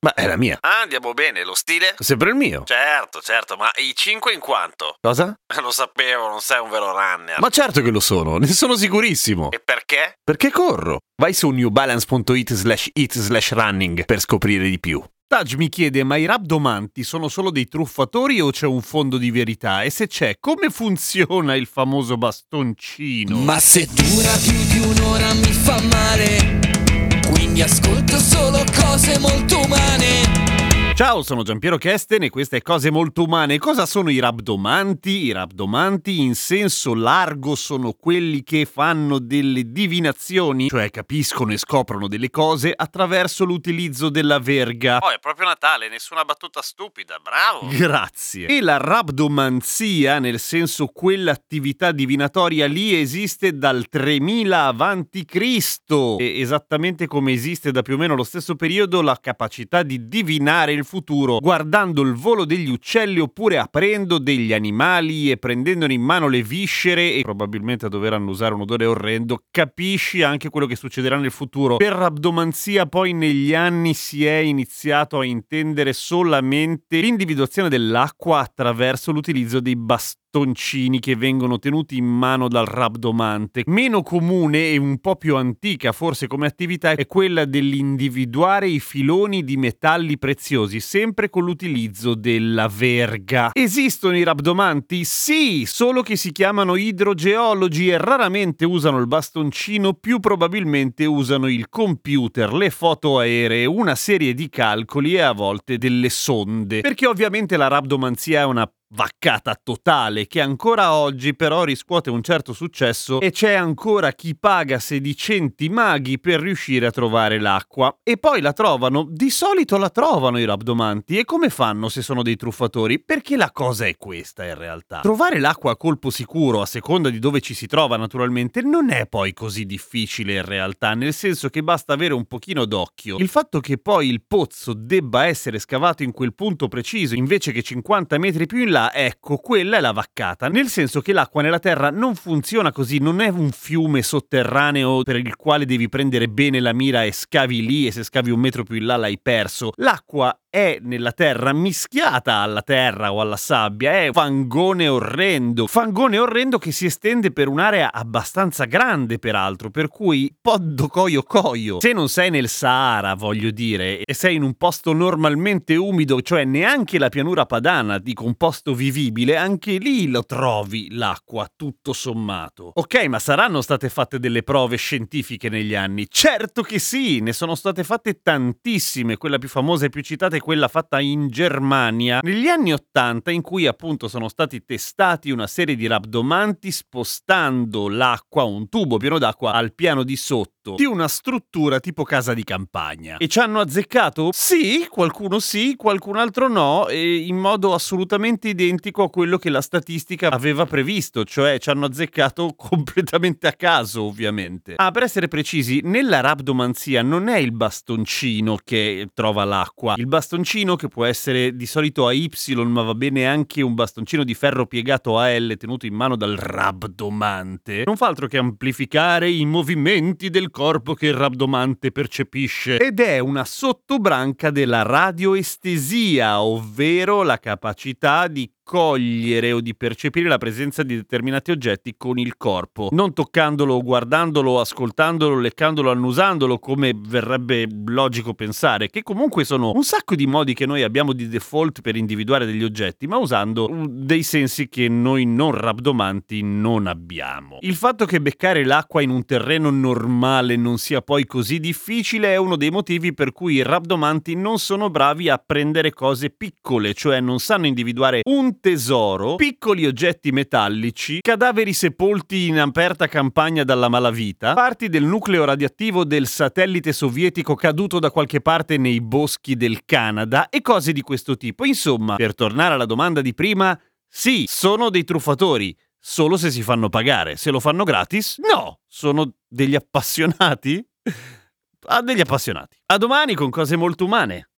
Ma è la mia. Ah, andiamo bene, lo stile? Sempre il mio. Certo, certo, ma i 5 in quanto? Cosa? Lo sapevo, non sei un vero runner. Ma certo che lo sono, ne sono sicurissimo. E perché? Perché corro? Vai su newbalance.it slash it slash running per scoprire di più. Taj mi chiede, ma i rabdomanti sono solo dei truffatori o c'è un fondo di verità? E se c'è, come funziona il famoso bastoncino? Ma se dura più di un'ora mi fa male, ascolto solo cose molto umane. Ciao, sono Giampiero Kesten e queste è Cose Molto Umane. Cosa sono i rabdomanti? I rabdomanti in senso largo sono quelli che fanno delle divinazioni, cioè capiscono e scoprono delle cose attraverso l'utilizzo della verga. Oh, è proprio Natale, nessuna battuta stupida, bravo. Grazie. E la rabdomanzia, nel senso quell'attività divinatoria lì, esiste dal 3000 avanti Cristo. E esattamente come esiste da più o meno lo stesso periodo la capacità di divinare il futuro, guardando il volo degli uccelli oppure aprendo degli animali e prendendone in mano le viscere e probabilmente a dover annusare un odore orrendo, capisci anche quello che succederà nel futuro. Per rabdomanzia poi negli anni si è iniziato a intendere solamente l'individuazione dell'acqua attraverso l'utilizzo dei bastoncini che vengono tenuti in mano dal rabdomante. Meno comune e un po' più antica forse come attività è quella dell'individuare i filoni di metalli preziosi, sempre con l'utilizzo della verga. Esistono i rabdomanti? Sì, solo che si chiamano idrogeologi e raramente usano il bastoncino, più probabilmente usano il computer, le foto aeree, una serie di calcoli e a volte delle sonde. Perché ovviamente la rabdomanzia è una vaccata totale che ancora oggi però riscuote un certo successo e c'è ancora chi paga sedicenti maghi per riuscire a trovare l'acqua e poi la trovano, di solito la trovano i rabdomanti e come fanno se sono dei truffatori? Perché la cosa è questa in realtà. Trovare l'acqua a colpo sicuro a seconda di dove ci si trova naturalmente non è poi così difficile in realtà, nel senso che basta avere un pochino d'occhio. Il fatto che poi il pozzo debba essere scavato in quel punto preciso invece che 50 metri più in là ecco, quella è la vaccata, nel senso che l'acqua nella terra non funziona così, non è un fiume sotterraneo per il quale devi prendere bene la mira e scavi lì e se scavi un metro più in là l'hai perso. L'acqua è nella terra mischiata alla terra o alla sabbia, è fangone orrendo, fangone orrendo che si estende per un'area abbastanza grande peraltro, per cui poddo coio coio. Se non sei nel Sahara, voglio dire, e sei in un posto normalmente umido, cioè neanche la pianura padana, dico un posto vivibile, anche lì lo trovi l'acqua, tutto sommato. Ok, ma saranno state fatte delle prove scientifiche negli anni? Certo che sì, ne sono state fatte tantissime, quella più famosa e più citata è quella fatta in Germania negli anni 80 in cui appunto sono stati testati una serie di rabdomanti spostando l'acqua, un tubo pieno d'acqua al piano di sotto di una struttura tipo casa di campagna. E ci hanno azzeccato? Sì, qualcuno sì, qualcun altro no, e in modo assolutamente identico a quello che la statistica aveva previsto, cioè ci hanno azzeccato completamente a caso, ovviamente. Ah, per essere precisi, nella rabdomanzia non è il bastoncino che trova l'acqua, il bastoncino che può essere di solito a Y, ma va bene anche un bastoncino di ferro piegato a L tenuto in mano dal rabdomante, non fa altro che amplificare i movimenti del corpo che il rabdomante percepisce ed è una sottobranca della radioestesia, ovvero la capacità di keep cogliere o di percepire la presenza di determinati oggetti con il corpo, non toccandolo, guardandolo, ascoltandolo, leccandolo, annusandolo, come verrebbe logico pensare, che comunque sono un sacco di modi che noi abbiamo di default per individuare degli oggetti, ma usando uh, dei sensi che noi non rabdomanti non abbiamo. Il fatto che beccare l'acqua in un terreno normale non sia poi così difficile è uno dei motivi per cui i rabdomanti non sono bravi a prendere cose piccole, cioè non sanno individuare un tesoro, piccoli oggetti metallici, cadaveri sepolti in aperta campagna dalla malavita, parti del nucleo radioattivo del satellite sovietico caduto da qualche parte nei boschi del Canada e cose di questo tipo. Insomma, per tornare alla domanda di prima, sì, sono dei truffatori. Solo se si fanno pagare. Se lo fanno gratis? No! Sono degli appassionati? a degli appassionati. A domani con cose molto umane.